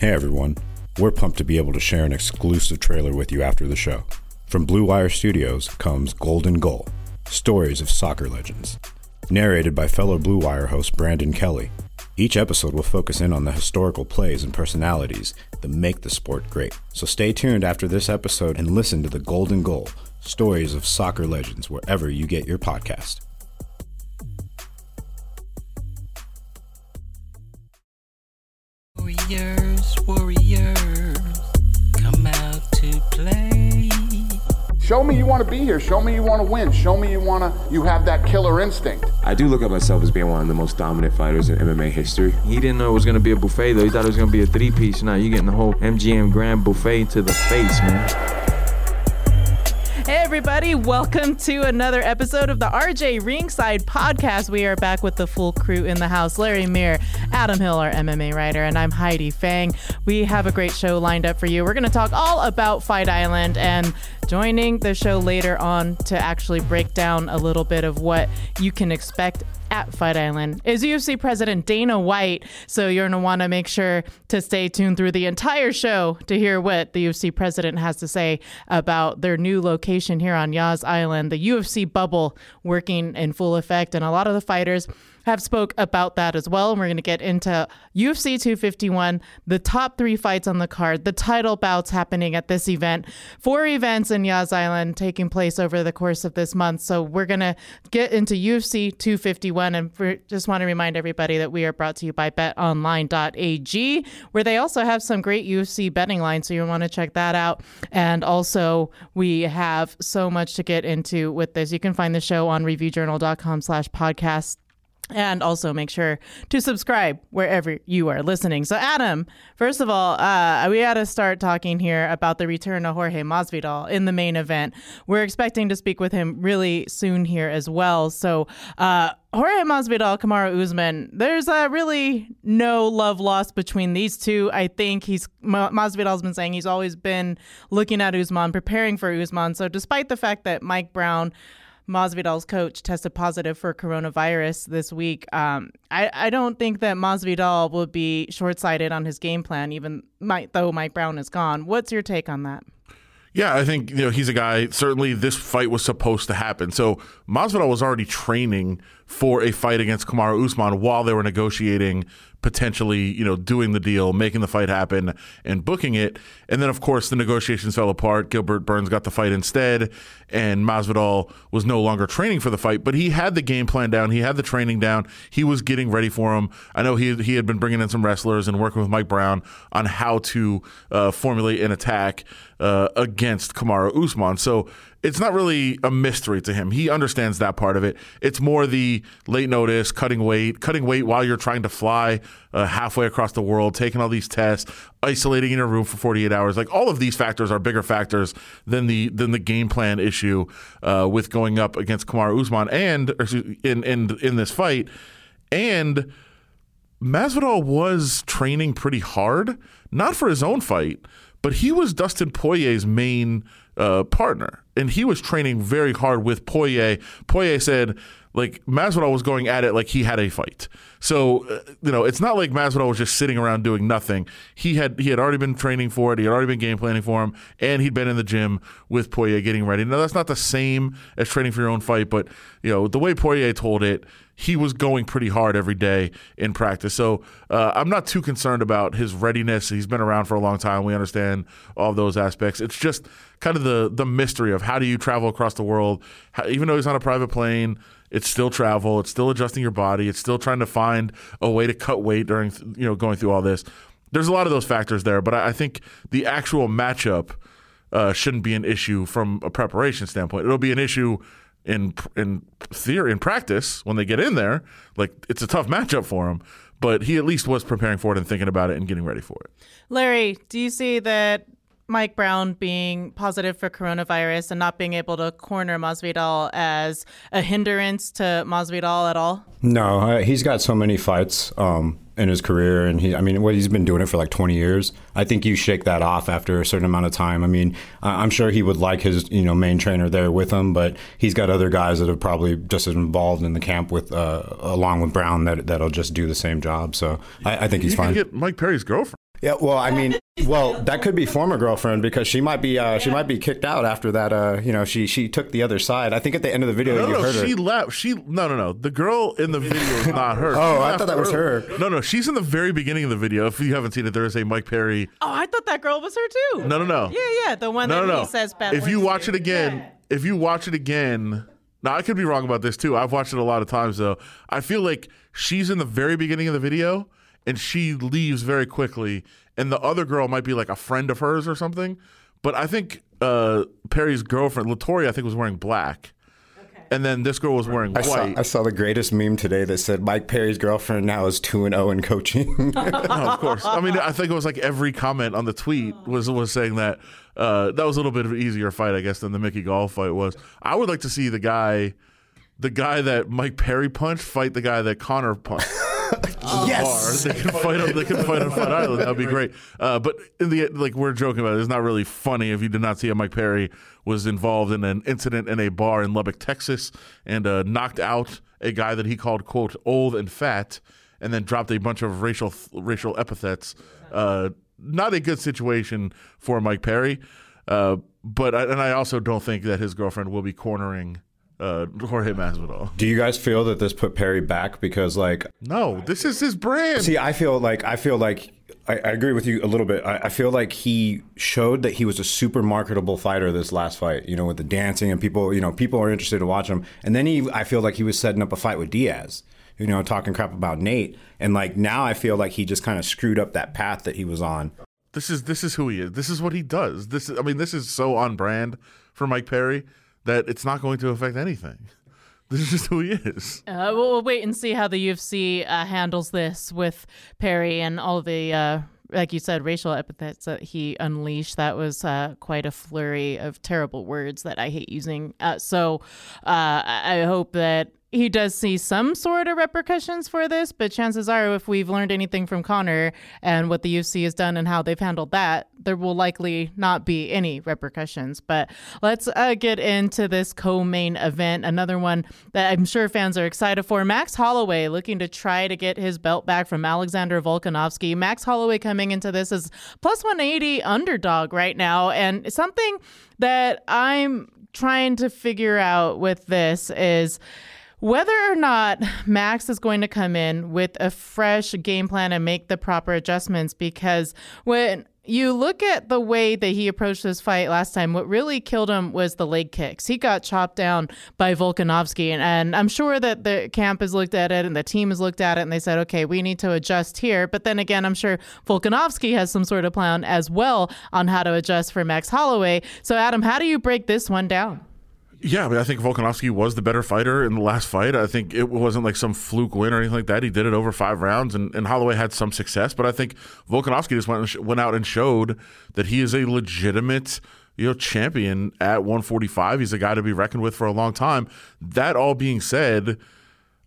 Hey everyone, we're pumped to be able to share an exclusive trailer with you after the show. From Blue Wire Studios comes Golden Goal Stories of Soccer Legends. Narrated by fellow Blue Wire host Brandon Kelly. Each episode will focus in on the historical plays and personalities that make the sport great. So stay tuned after this episode and listen to the Golden Goal Stories of Soccer Legends wherever you get your podcast. Want to be here. Show me you want to win. Show me you want to. You have that killer instinct. I do look at myself as being one of the most dominant fighters in MMA history. He didn't know it was gonna be a buffet though. He thought it was gonna be a three piece. Now you're getting the whole MGM Grand Buffet to the face, man. Hey, everybody, welcome to another episode of the RJ Ringside podcast. We are back with the full crew in the house Larry Mir, Adam Hill, our MMA writer, and I'm Heidi Fang. We have a great show lined up for you. We're going to talk all about Fight Island and joining the show later on to actually break down a little bit of what you can expect at Fight Island is UFC President Dana White. So you're going to want to make sure to stay tuned through the entire show to hear what the UFC president has to say about their new location here on Yas Island, the UFC bubble working in full effect. And a lot of the fighters have spoke about that as well. And we're going to get into UFC 251, the top three fights on the card, the title bouts happening at this event, four events in Yas Island taking place over the course of this month. So we're going to get into UFC 251. And just want to remind everybody that we are brought to you by betonline.ag, where they also have some great UFC betting lines. So you want to check that out. And also, we have so much to get into with this. You can find the show on reviewjournal.com slash podcast and also make sure to subscribe wherever you are listening. So, Adam, first of all, uh, we got to start talking here about the return of Jorge Masvidal in the main event. We're expecting to speak with him really soon here as well. So, uh, Jorge Masvidal, Kamaru Usman, there's uh, really no love lost between these two. I think he's Masvidal's been saying he's always been looking at Usman, preparing for Usman. So, despite the fact that Mike Brown Masvidal's coach tested positive for coronavirus this week. Um, I, I don't think that Masvidal will be short sighted on his game plan, even though Mike Brown is gone. What's your take on that? Yeah, I think you know he's a guy. Certainly, this fight was supposed to happen. So Masvidal was already training for a fight against Kamaru Usman while they were negotiating potentially, you know, doing the deal, making the fight happen, and booking it. And then, of course, the negotiations fell apart. Gilbert Burns got the fight instead, and Masvidal was no longer training for the fight. But he had the game plan down. He had the training down. He was getting ready for him. I know he he had been bringing in some wrestlers and working with Mike Brown on how to uh, formulate an attack uh, against Kamaru Usman. So it's not really a mystery to him. He understands that part of it. It's more the late notice, cutting weight, cutting weight while you're trying to fly uh, halfway across the world, taking all these tests, isolating in a room for 48 hours. Like all of these factors are bigger factors than the than the game plan issue uh, with going up against Kamaru Usman and in in in this fight. And Masvidal was training pretty hard, not for his own fight, but he was Dustin Poirier's main uh, partner, and he was training very hard with Poirier. Poirier said, like Masvidal was going at it like he had a fight. So uh, you know, it's not like Masvidal was just sitting around doing nothing. He had he had already been training for it. He had already been game planning for him, and he'd been in the gym with Poirier getting ready. Now that's not the same as training for your own fight, but you know the way Poirier told it, he was going pretty hard every day in practice. So uh, I'm not too concerned about his readiness. He's been around for a long time. We understand all those aspects. It's just kind of the the mystery of how do you travel across the world, how, even though he's on a private plane it's still travel. It's still adjusting your body. It's still trying to find a way to cut weight during you know going through all this. There's a lot of those factors there, but I think the actual matchup uh, shouldn't be an issue from a preparation standpoint. It'll be an issue in in theory in practice when they get in there. Like it's a tough matchup for him, but he at least was preparing for it and thinking about it and getting ready for it. Larry, do you see that Mike Brown being positive for coronavirus and not being able to corner Masvidal as a hindrance to Masvidal at all? No, uh, he's got so many fights um, in his career, and he, I mean, well, he's been doing it for like 20 years. I think you shake that off after a certain amount of time. I mean, I'm sure he would like his, you know, main trainer there with him, but he's got other guys that are probably just as involved in the camp with, uh, along with Brown, that that'll just do the same job. So I, I think he's you fine. get Mike Perry's girlfriend. Yeah, well, I mean, well, that could be former girlfriend because she might be uh, she might be kicked out after that. Uh, you know, she she took the other side. I think at the end of the video No, you no, heard her. she left. She no, no, no. The girl in the video is not her. Oh, She I thought that was her. No, no, she's in the very beginning of the video. If you haven't seen it, there is a Mike Perry. Oh, I thought that girl was her too. No, no, no. Yeah, yeah, the one No, that no, no. he says bad if you watch to. it again, if you watch it again, now I could be wrong about this too. I've watched it a lot of times though. I feel like she's in the very beginning of the video and she leaves very quickly, and the other girl might be like a friend of hers or something. But I think uh, Perry's girlfriend, Latoria, I think was wearing black. And then this girl was wearing I saw, white. I saw the greatest meme today that said Mike Perry's girlfriend now is two and zero in coaching. No, of course. I mean, I think it was like every comment on the tweet was was saying that uh, that was a little bit of an easier fight, I guess, than the Mickey Gall fight was. I would like to see the guy, the guy that Mike Perry punched, fight the guy that Conor punched. yes. They can fight. On, they can fight on Fight Island. That'd be great. Uh, but in the like, we're joking about it. It's not really funny if you did not see how Mike Perry was involved in an incident in a bar in Lubbock, Texas, and uh, knocked out a guy that he called "quote old and fat," and then dropped a bunch of racial racial epithets. Uh, not a good situation for Mike Perry. Uh, but I, and I also don't think that his girlfriend will be cornering uh, Jorge Masvidal. Do you guys feel that this put Perry back because like No, this is his brand. See, I feel like I feel like I, I agree with you a little bit. I, I feel like he showed that he was a super marketable fighter this last fight. You know, with the dancing and people, you know, people are interested to watch him. And then he, I feel like he was setting up a fight with Diaz. You know, talking crap about Nate. And like now, I feel like he just kind of screwed up that path that he was on. This is this is who he is. This is what he does. This is, I mean, this is so on brand for Mike Perry that it's not going to affect anything. This is just who he is. Uh, we'll, we'll wait and see how the UFC uh, handles this with Perry and all the, uh, like you said, racial epithets that he unleashed. That was uh, quite a flurry of terrible words that I hate using. Uh, so uh, I I hope that he does see some sort of repercussions for this, but chances are, if we've learned anything from Conor and what the UFC has done and how they've handled that, there will likely not be any repercussions. But let's uh, get into this co main event. Another one that I'm sure fans are excited for. Max Holloway looking to try to get his belt back from Alexander Volkanovski. Max Holloway coming into this as plus 180 underdog right now. And something that I'm trying to figure out with this is whether or not Max is going to come in with a fresh game plan and make the proper adjustments, because when you look at the way that he approached this fight last time, what really killed him was the leg kicks. He got chopped down by Volkanovski, and, and I'm sure that the camp has looked at it and the team has looked at it and they said, okay, we need to adjust here. But then again, I'm sure Volkanovski has some sort of plan as well on how to adjust for Max Holloway. So, Adam, how do you break this one down? Yeah, but I think Volkanovski was the better fighter in the last fight. I think it wasn't like some fluke win or anything like that. He did it over five rounds, and, and Holloway had some success. But I think Volkanovski just went sh- went out and showed that he is a legitimate you know champion at 145. He's a guy to be reckoned with for a long time. That all being said.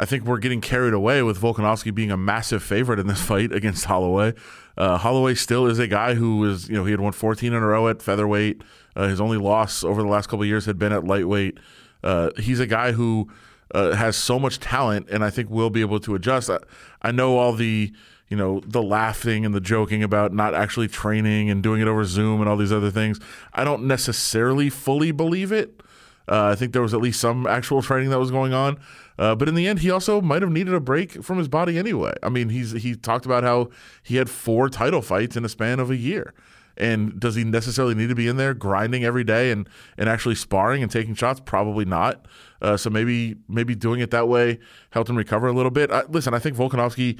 I think we're getting carried away with Volkanovski being a massive favorite in this fight against Holloway. Uh, Holloway still is a guy who was you know, he had won 14 in a row at featherweight. Uh, his only loss over the last couple years had been at lightweight. Uh, he's a guy who uh, has so much talent, and I think will be able to adjust. I, I know all the, you know, the laughing and the joking about not actually training and doing it over Zoom and all these other things. I don't necessarily fully believe it. Uh, I think there was at least some actual training that was going on. Uh, but in the end, he also might have needed a break from his body anyway. I mean, he's he talked about how he had four title fights in a span of a year. And does he necessarily need to be in there grinding every day and, and actually sparring and taking shots? Probably not. Uh, so maybe maybe doing it that way helped him recover a little bit. I, listen, I think Volkanovski,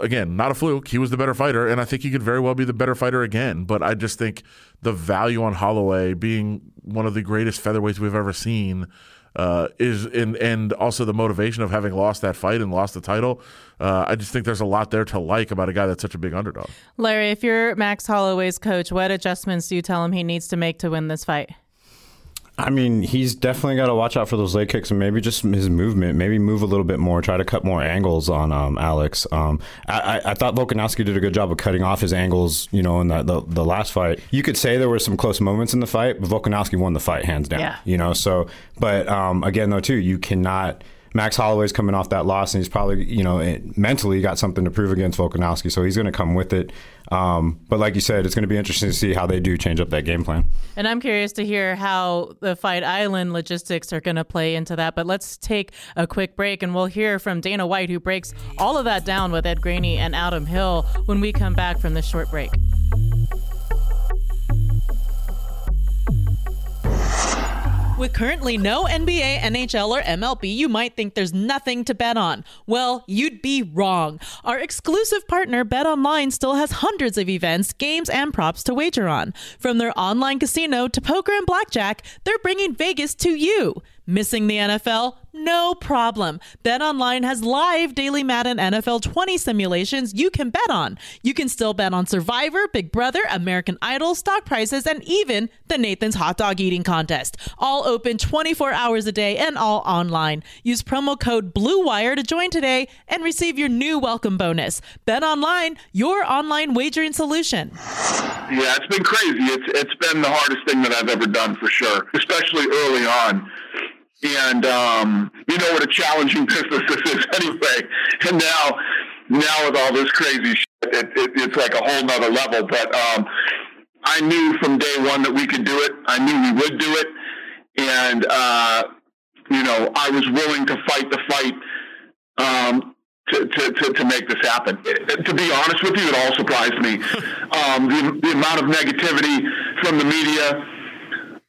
again, not a fluke. He was the better fighter, and I think he could very well be the better fighter again. But I just think the value on Holloway being one of the greatest featherweights we've ever seen uh, is and and also the motivation of having lost that fight and lost the title. Uh, I just think there's a lot there to like about a guy that's such a big underdog. Larry, if you're Max Holloway's coach, what adjustments do you tell him he needs to make to win this fight? I mean, he's definitely got to watch out for those leg kicks and maybe just his movement. Maybe move a little bit more. Try to cut more angles on um, Alex. Um, I, I, I thought Volkanovski did a good job of cutting off his angles. You know, in the, the the last fight, you could say there were some close moments in the fight, but Volkanovski won the fight hands down. Yeah. You know, so but um, again though too, you cannot. Max Holloway's coming off that loss, and he's probably, you know, it- mentally got something to prove against Volkanovski, so he's going to come with it. Um, but like you said, it's going to be interesting to see how they do change up that game plan. And I'm curious to hear how the Fight Island logistics are going to play into that. But let's take a quick break and we'll hear from Dana White, who breaks all of that down with Ed Graney and Adam Hill when we come back from this short break. With currently no NBA, NHL, or MLB, you might think there's nothing to bet on. Well, you'd be wrong. Our exclusive partner, BetOnline, still has hundreds of events, games, and props to wager on. From their online casino to poker and blackjack, they're bringing Vegas to you. Missing the NFL? No problem. BetOnline has live daily Madden NFL 20 simulations you can bet on. You can still bet on Survivor, Big Brother, American Idol, stock prices, and even the Nathan's Hot Dog Eating Contest. All open 24 hours a day and all online. Use promo code BLUEWIRE to join today and receive your new welcome bonus. BetOnline, your online wagering solution. Yeah, it's been crazy. It's it's been the hardest thing that I've ever done for sure, especially early on. And um, you know what a challenging business this is anyway. And now, now with all this crazy shit, it, it, it's like a whole nother level. But um, I knew from day one that we could do it. I knew we would do it, and uh, you know I was willing to fight the fight. Um, to, to, to, to make this happen. To be honest with you, it all surprised me. Um, the, the amount of negativity from the media,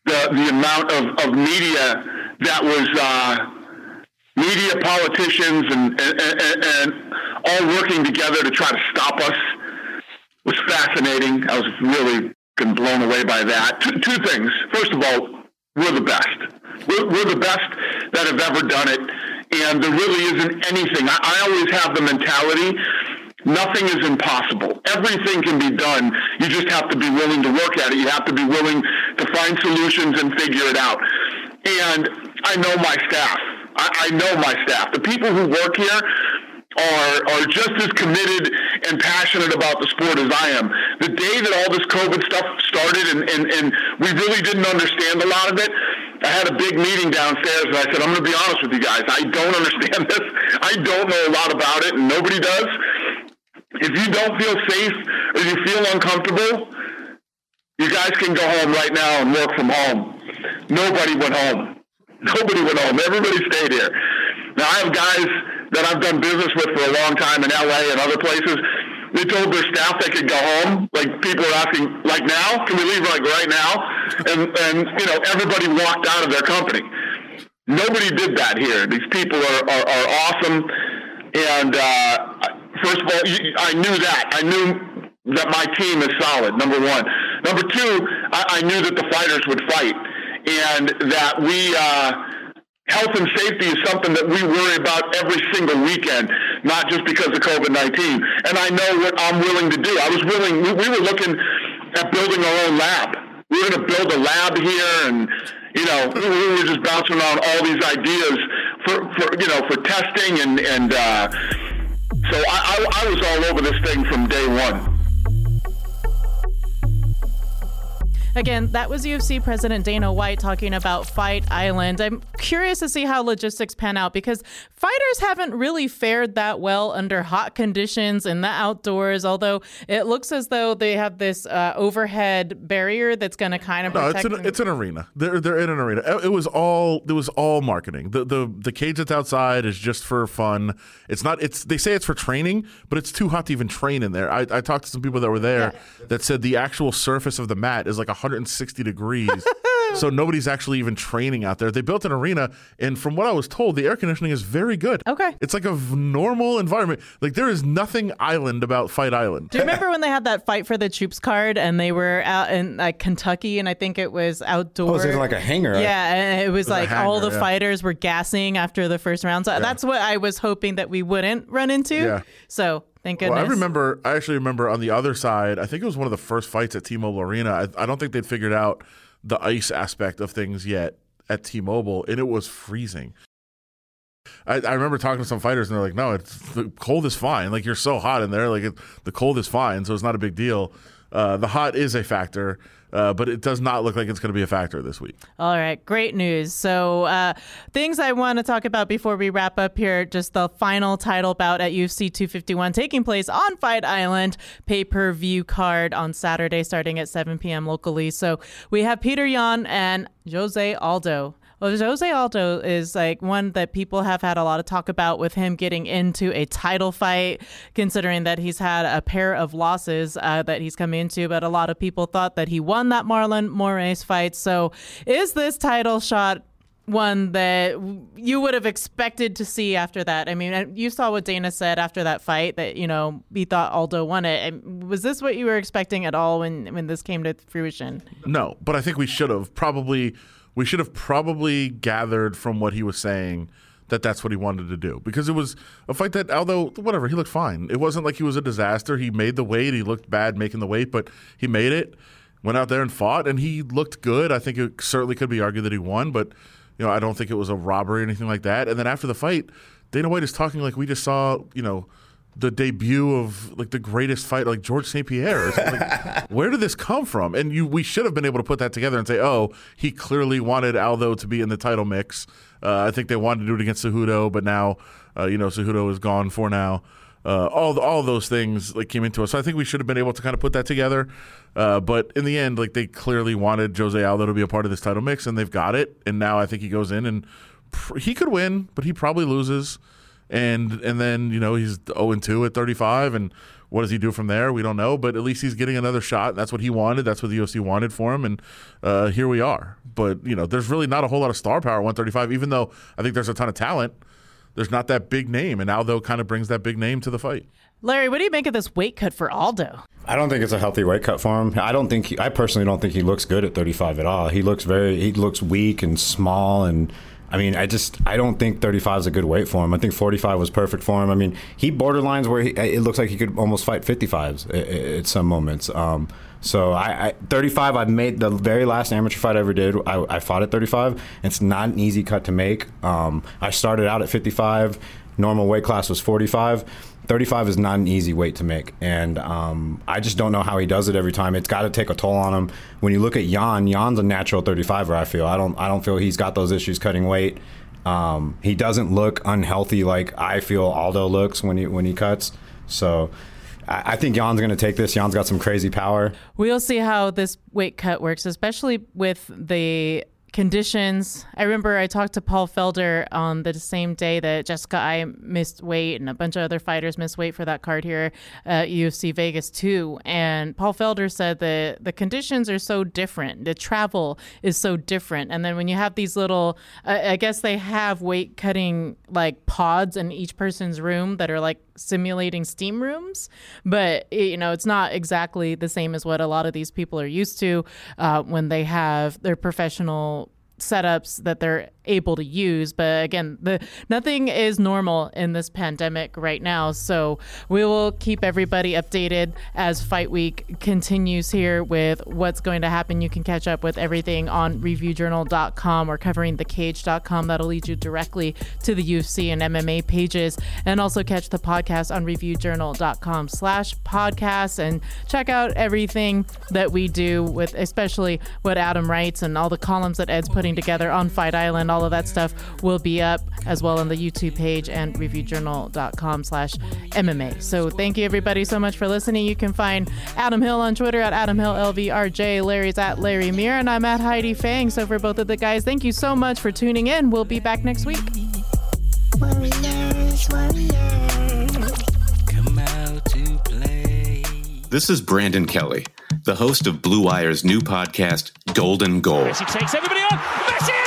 the, the amount of, of media that was uh, media politicians and, and, and, and all working together to try to stop us was fascinating. I was really blown away by that. Two, two things. First of all, we're the best. We're, we're the best that have ever done it. And there really isn't anything. I, I always have the mentality nothing is impossible. Everything can be done. You just have to be willing to work at it. You have to be willing to find solutions and figure it out. And I know my staff. I, I know my staff. The people who work here are are just as committed and passionate about the sport as I am. The day that all this COVID stuff started and, and, and we really didn't understand a lot of it, I had a big meeting downstairs and I said, I'm going to be honest with you guys. I don't understand this. I don't know a lot about it and nobody does. If you don't feel safe or you feel uncomfortable, you guys can go home right now and work from home. Nobody went home. Nobody went home. Everybody stayed here. Now I have guys that I've done business with for a long time in LA and other places. They told their staff they could go home. Like people are asking, like now, can we leave like right now? And and you know everybody walked out of their company. Nobody did that here. These people are are, are awesome. And uh, first of all, I knew that. I knew that my team is solid. Number one. Number two, I, I knew that the fighters would fight, and that we. Uh, health and safety is something that we worry about every single weekend, not just because of COVID 19. And I know what I'm willing to do. I was willing, we, we were looking at building our own lab. We're going to build a lab here, and, you know, we were just bouncing around all these ideas for, for you know, for testing. And, and uh, so I, I, I was all over this thing from day one. Again, that was UFC President Dana White talking about Fight Island. I'm curious to see how logistics pan out because fighters haven't really fared that well under hot conditions in the outdoors, although it looks as though they have this uh, overhead barrier that's going to kind of No, protect it's an them. it's an arena. They're they're in an arena. It was all it was all marketing. The the the cage that's outside is just for fun. It's not. It's they say it's for training, but it's too hot to even train in there. I, I talked to some people that were there that said the actual surface of the mat is like 160 degrees. So nobody's actually even training out there. They built an arena, and from what I was told, the air conditioning is very good. Okay. it's like a v- normal environment. Like there is nothing island about Fight Island. Do you remember when they had that fight for the troops card and they were out in like Kentucky and I think it was outdoor? Oh, is it like a hangar? Yeah, and it was a like all the yeah. fighters were gassing after the first round. So that's what I was hoping that we wouldn't run into. Yeah. So thank goodness. Well, I remember. I actually remember on the other side. I think it was one of the first fights at T-Mobile Arena. I, I don't think they'd figured out the ice aspect of things yet at T-Mobile, and it was freezing. I, I remember talking to some fighters, and they're like, "No, it's the cold is fine. Like you're so hot in there. Like it, the cold is fine, so it's not a big deal." uh, the hot is a factor, uh, but it does not look like it's going to be a factor this week. All right, great news. So, uh, things I want to talk about before we wrap up here just the final title bout at UFC 251 taking place on Fight Island, pay per view card on Saturday starting at 7 p.m. locally. So, we have Peter Yan and Jose Aldo. Well, Jose Aldo is like one that people have had a lot of talk about with him getting into a title fight, considering that he's had a pair of losses uh, that he's come into. But a lot of people thought that he won that Marlon Moraes fight. So, is this title shot one that you would have expected to see after that. I mean, you saw what Dana said after that fight that you know he thought Aldo won it. Was this what you were expecting at all when when this came to fruition? No, but I think we should have probably we should have probably gathered from what he was saying that that's what he wanted to do. Because it was a fight that although whatever he looked fine. It wasn't like he was a disaster. He made the weight. He looked bad making the weight but he made it. Went out there and fought and he looked good. I think it certainly could be argued that he won but you know i don't think it was a robbery or anything like that. And then after the fight dana white is talking like we just saw you know the debut of like the greatest fight, like George St. Pierre. Like, where did this come from? And you, we should have been able to put that together and say, oh, he clearly wanted Aldo to be in the title mix. Uh, I think they wanted to do it against Cejudo, but now, uh, you know, Cejudo is gone for now. Uh, all all those things like came into us. So I think we should have been able to kind of put that together. Uh, but in the end, like they clearly wanted Jose Aldo to be a part of this title mix, and they've got it. And now I think he goes in and pr- he could win, but he probably loses and and then you know he's 0 and 2 at 35 and what does he do from there we don't know but at least he's getting another shot that's what he wanted that's what the UFC wanted for him and uh, here we are but you know there's really not a whole lot of star power at 135 even though I think there's a ton of talent there's not that big name and Aldo kind of brings that big name to the fight Larry, what do you make of this weight cut for Aldo? I don't think it's a healthy weight cut for him. I don't think he, I personally don't think he looks good at 35 at all. He looks very he looks weak and small and I mean, I just I don't think 35 is a good weight for him. I think 45 was perfect for him. I mean, he borderlines where he, it looks like he could almost fight 55s at, at some moments. Um, so I, I, 35, I made the very last amateur fight I ever did. I, I fought at 35. It's not an easy cut to make. Um, I started out at 55. Normal weight class was 45 35 is not an easy weight to make, and um, I just don't know how he does it every time. It's got to take a toll on him. When you look at Yan, Yan's a natural 35er. I feel I don't I don't feel he's got those issues cutting weight. Um, he doesn't look unhealthy like I feel Aldo looks when he when he cuts. So. I think Yan's going to take this. Yan's got some crazy power. We'll see how this weight cut works, especially with the conditions. I remember I talked to Paul Felder on the same day that Jessica Eye missed weight and a bunch of other fighters missed weight for that card here at UFC Vegas 2. And Paul Felder said that the conditions are so different. The travel is so different. And then when you have these little, I guess they have weight cutting like pods in each person's room that are like simulating steam rooms, but you know it's not exactly the same as what a lot of these people are used to uh, when they have their professional setups that they're able to use. But again, the nothing is normal in this pandemic right now. So we will keep everybody updated as Fight Week continues here with what's going to happen. You can catch up with everything on reviewjournal.com or coveringthecage.com. That'll lead you directly to the UFC and MMA pages. And also catch the podcast on reviewjournal.com slash podcast and check out everything that we do with especially what Adam writes and all the columns that Ed's putting together on Fight Island all of that stuff will be up as well on the YouTube page and reviewjournal.com slash MMA. So thank you everybody so much for listening. You can find Adam Hill on Twitter at Adam Hill LVRJ. Larry's at Larry Mir and I'm at Heidi Fang. So for both of the guys, thank you so much for tuning in. We'll be back next week. Warriors, warriors, come out to play. This is Brandon Kelly, the host of Blue Wire's new podcast, Golden Goal. Messi takes everybody on. Messi has got it!